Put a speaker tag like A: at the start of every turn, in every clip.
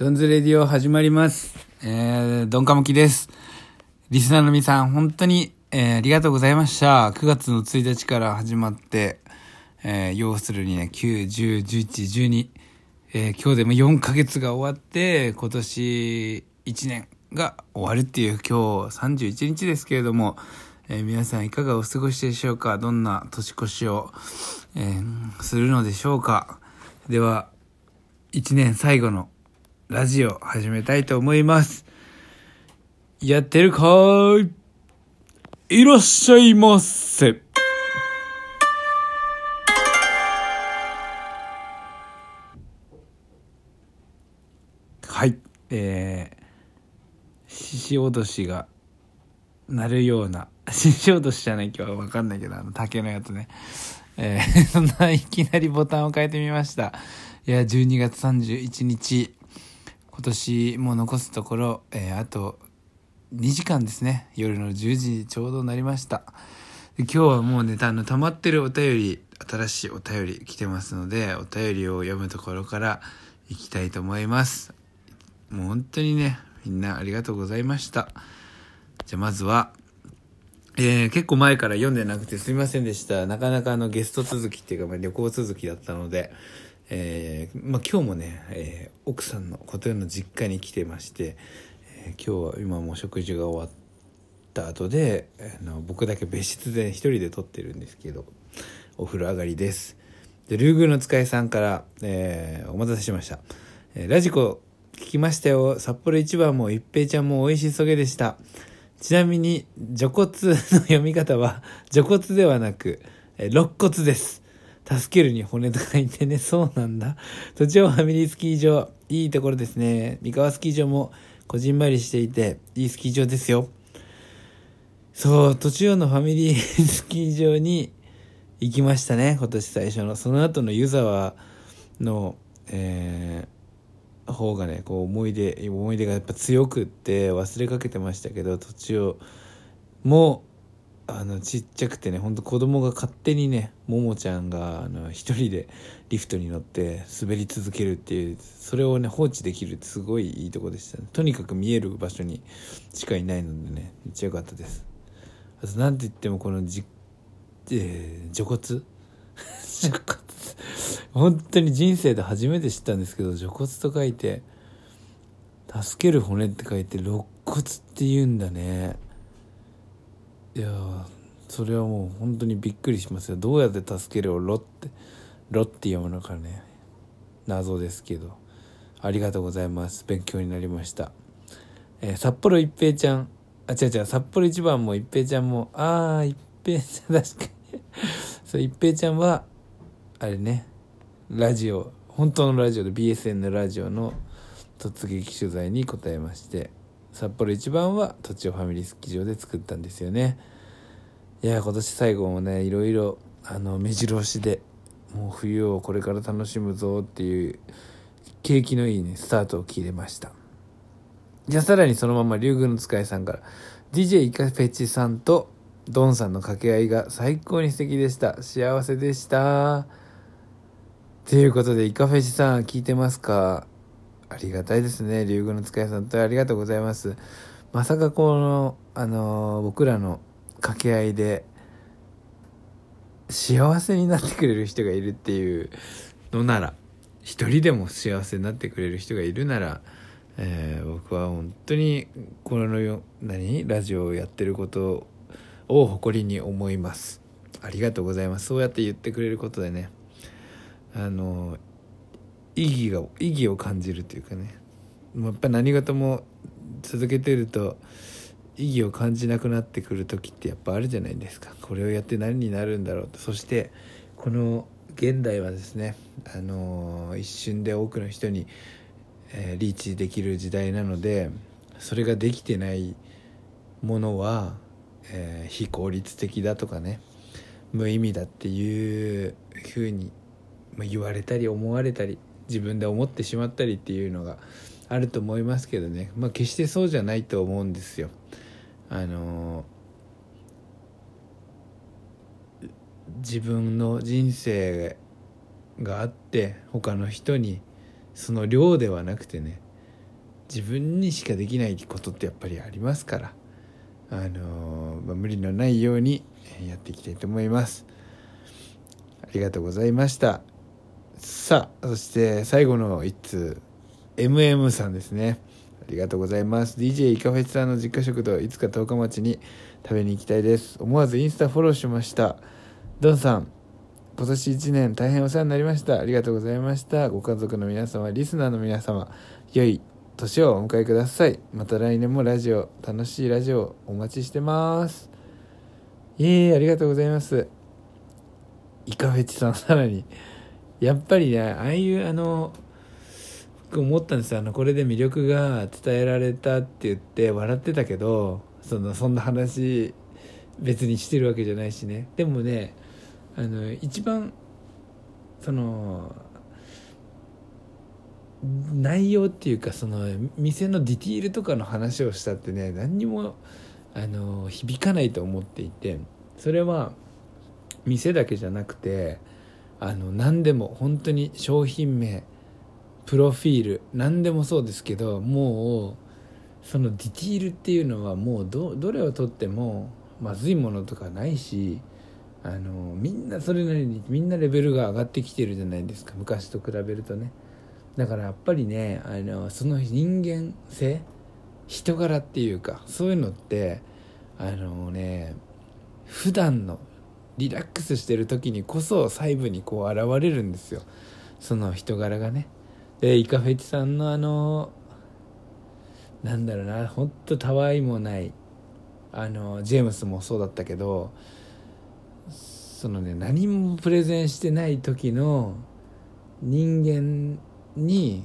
A: ドンズレディオ始まります。えー、ドンカムキです。リスナーの皆さん、本当に、えー、ありがとうございました。9月の1日から始まって、えー、要するにね、9、10、11、12、えー、今日でも4ヶ月が終わって、今年1年が終わるっていう今日31日ですけれども、えー皆さんいかがお過ごしでしょうか？どんな年越しを、えーするのでしょうか？では、一年最後のラジオ始めたいと思います。やってるかーいいらっしゃいませ。はい。えー、獅子おどしが鳴るような、獅子おどしじゃない今日はわかんないけど、あの竹のやつね。えー、そんないきなりボタンを変えてみました。いや、12月31日、今年も残すところ、えーあと2時間ですね。夜の10時ちょうどなりました。今日はもうね、あの、溜まってるお便り、新しいお便り来てますので、お便りを読むところから行きたいと思います。もう本当にね、みんなありがとうございました。じゃあまずは、えー結構前から読んでなくてすみませんでした。なかなかあのゲスト続きっていうか、まあ、旅行続きだったので、えーまあ、今日もね、えー奥さんの琴代の実家に来てまして、えー今日は今も食事が終わった後で、あの僕だけ別室で一人で撮ってるんですけど、お風呂上がりです。で、ルーグーの使いさんから、えーお待たせしました。えーラジコ聞きましたよ。札幌一番も一平ちゃんも美味しそげでした。ちなみに、除骨の読み方は、除骨ではなく、えー肋骨です。助けるに骨と書いてね、そうなんだ。土地ファミリースキー場、いいところですね。三河スキー場も、こじんまりしていて、いいスキー場ですよ。そう、途中のファミリースキー場に行きましたね、今年最初の。その後の湯沢の、えー方がね、こう思い出、思い出がやっぱ強くって忘れかけてましたけど、途中も、あの、ちっちゃくてね、ほんと子供が勝手にね、ももちゃんが、あの、一人でリフトに乗って滑り続けるっていう、それをね、放置できるってすごいいいとこでしたね。とにかく見える場所にしかいないのでね、めっちゃ良かったです。あと、なんて言ってもこのじ、えー、除骨？除骨？本当に人生で初めて知ったんですけど、除骨と書いて、助ける骨って書いて、肋骨って言うんだね。いやーそれはもう本当にびっくりしますよ。どうやって助けるをロって、ロって読むのかね。謎ですけど。ありがとうございます。勉強になりました。えー札幌一平ちゃん。あ、違う違う。札幌一番も一平ちゃんも。あー、一平ちゃん、確かに。そう、一平ちゃんは、あれね、ラジオ、本当のラジオで BSN のラジオの突撃取材に答えまして、札幌一番は土地をファミリースキー場で作ったんですよね。いや、今年最後もね、いろいろ、あの、目白押しで、もう冬をこれから楽しむぞっていう、景気のいいね、スタートを切れました。じゃあさらにそのまま竜宮の使いさんから DJ イカフェチさんとドンさんの掛け合いが最高に素敵でした幸せでしたということでイカフェチさん聞いてますか？ありがたいですね。竜宮の使いさんとありがとうございます。まさかこのあのー僕らの掛け合いで幸せになってくれる人がいるっていうのなら一人でも幸せになってくれる人がいるならえー僕は本当にこのよ何ラジオをやってることを誇りに思います。ありがとうございます。そうやって言ってくれることでねあの意義が意義を感じるというかね。やっぱ何事も続けてると意義を感じなくなってくる時ってやっぱあるじゃないですか。これをやって何になるんだろうと。そしてこの現代はですねあの一瞬で多くの人にえリーチできる時代なのでそれができてないものは、えー非効率的だとかね無意味だっていうふうに言われたり思われたり自分で思ってしまったりっていうのがあると思いますけどね、まあ、決してそうじゃないと思うんですよ。あのー自分の人生があって他の人にその量ではなくてね自分にしかできないことってやっぱりありますからあのまあ、無理のないようにやっていきたいと思います。ありがとうございました。さあそして最後の一通。MM さんですね。ありがとうございます。DJ イカフェチさんの実家食堂いつか十日町に食べに行きたいです。思わずインスタフォローしました。ドンさん今年1年大変お世話になりました。ありがとうございました。ご家族の皆様リスナーの皆様良い年をお迎えください。また来年もラジオ楽しいラジオお待ちしてます。ええ、ありがとうございます。イカフェチさんさらに。やっぱりねああいうあの僕思ったんですよ。あのこれで魅力が伝えられたって言って笑ってたけどそのそんな話別にしてるわけじゃないしね。でもねあの一番その内容っていうかその店のディティールとかの話をしたってね何にもあの響かないと思っていて。それは店だけじゃなくてあの何でも本当に商品名プロフィール何でもそうですけどもうそのディティールっていうのはもうどどれをとってもまずいものとかないしあのみんなそれなりにみんなレベルが上がってきてるじゃないですか。昔と比べるとね。だからやっぱりねあのその人間性人柄っていうかそういうのってあのね普段のリラックスしてる時にこそ細部にこう現れるんですよ。その人柄がね。でイカフェチさんのあのなんだろうなほんとたわいもないあのジェームスもそうだったけどそのね何もプレゼンしてない時の人間に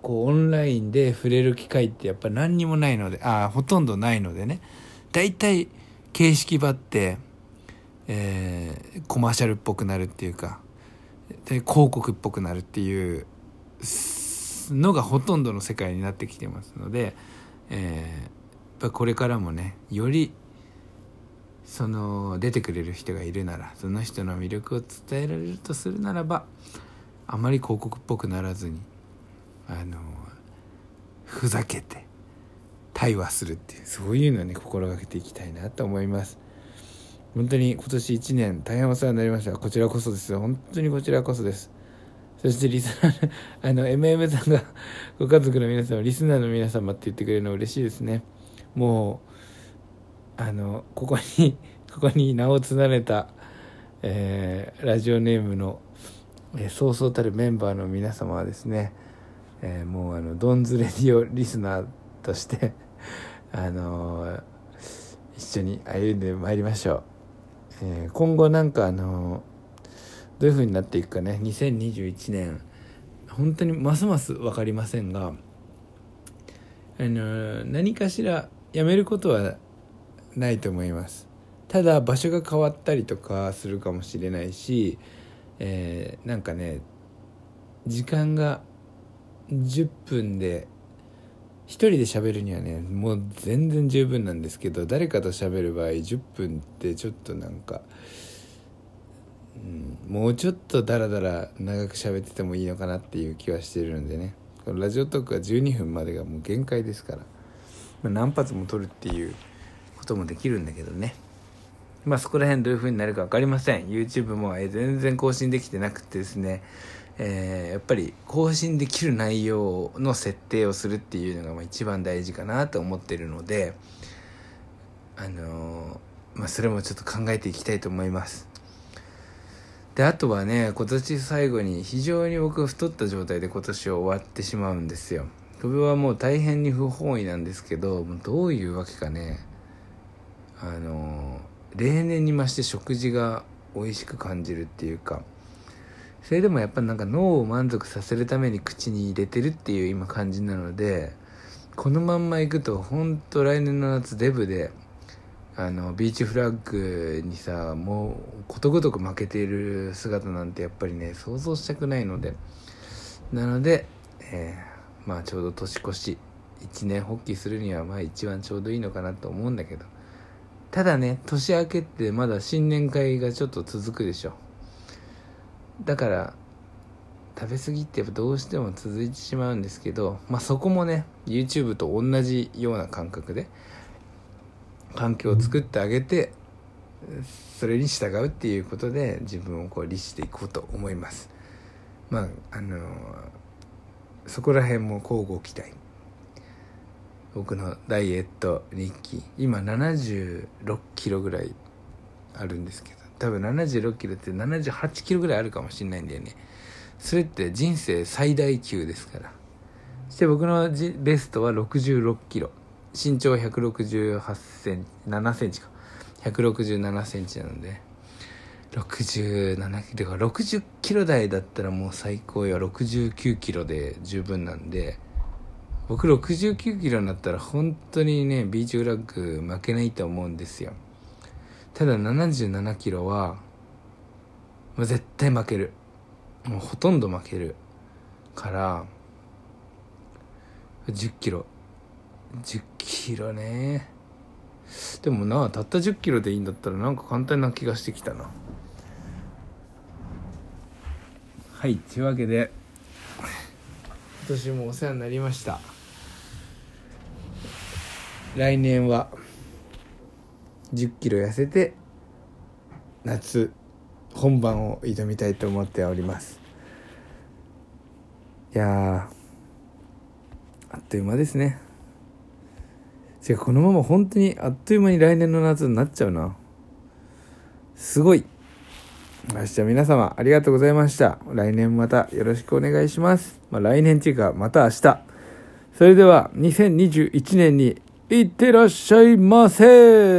A: こうオンラインで触れる機会ってやっぱ何にもないのでああほとんどないのでね。大体形式ばって、えー、コマーシャルっぽくなるっていうかで広告っぽくなるっていうのがほとんどの世界になってきてますので、えー、これからもねよりその出てくれる人がいるならその人の魅力を伝えられるとするならばあまり広告っぽくならずにあのふざけて対話するっていうそういうのを心がけていきたいなと思います。本当に今年1年大変お世話になりました。こちらこそです本当にこちらこそです。そしてリスナーあの MM さんがご家族の皆様リスナーの皆様って言ってくれるの嬉しいですね。もうあのここに ここに名を連ねた、えー、ラジオネームのえー、そうそうたるメンバーの皆様はですね、えー、もうあのドンズレディオリスナーとしてあの、一緒に歩んでまいりましょう、えー、今後なんかあのどういう風になっていくかね。2021年本当にますます分かりませんがあの何かしらやめることはないと思います。ただ場所が変わったりとかするかもしれないしえー、なんかね時間が10分で1人で喋るにはねもう全然十分なんですけど誰かと喋る場合10分ってちょっとなんか、うん、もうちょっとダラダラ長く喋っててもいいのかなっていう気はしてるんでね。このラジオトークは12分までがもう限界ですから、まあ、何発も撮るっていうこともできるんだけどね。まあそこら辺どういう風になるか分かりません。YouTube も、全然更新できてなくてですね。えー、やっぱり更新できる内容の設定をするっていうのがまあ一番大事かなと思ってるのであのー、まあそれもちょっと考えていきたいと思います。であとはね今年最後に非常に僕太った状態で今年は終わってしまうんですよ。これはもう大変に不本意なんですけどどういうわけかね。あのー例年に増して食事が美味しく感じるっていうかそれでもやっぱなんか脳を満足させるために口に入れてるっていう今感じなのでこのまんまいくと本当来年の夏デブであのビーチフラッグにさもうことごとく負けている姿なんてやっぱりね想像したくないので。なので、えー、まあちょうど年越し一年発起するにはまあ一番ちょうどいいのかなと思うんだけど。ただね年明けってまだ新年会がちょっと続くでしょ。だから食べ過ぎってどうしても続いてしまうんですけど、まあ、そこもね YouTube と同じような感覚で環境を作ってあげてそれに従うっていうことで自分をこう律していこうと思います。まああのそこら辺も交互期待。僕のダイエット日記。今76キロぐらいあるんですけど。多分76キロって78キロぐらいあるかもしれないんだよね。それって人生最大級ですから。そして僕のベストは66キロ。身長168センチ7センチか。167センチなので。67キロが60キロ台だったらもう最高よ。69キロで十分なんで。僕69キロになったら本当にねビーチフラッグ負けないと思うんですよ。ただ77キロはもう絶対負ける。もうほとんど負ける。から10キロ。10キロね。でもなたった10キロでいいんだったらなんか簡単な気がしてきたな。はいというわけで今年もお世話になりました。来年は1 0キロ痩せて夏本番を挑みたいと思っております。いやあっという間ですね。違うこのまま本当にあっという間に来年の夏になっちゃうな。すごい。よしじゃあ皆様ありがとうございました。来年またよろしくお願いします。まあ来年っていうかまた明日。それでは2021年にいってらっしゃいませ。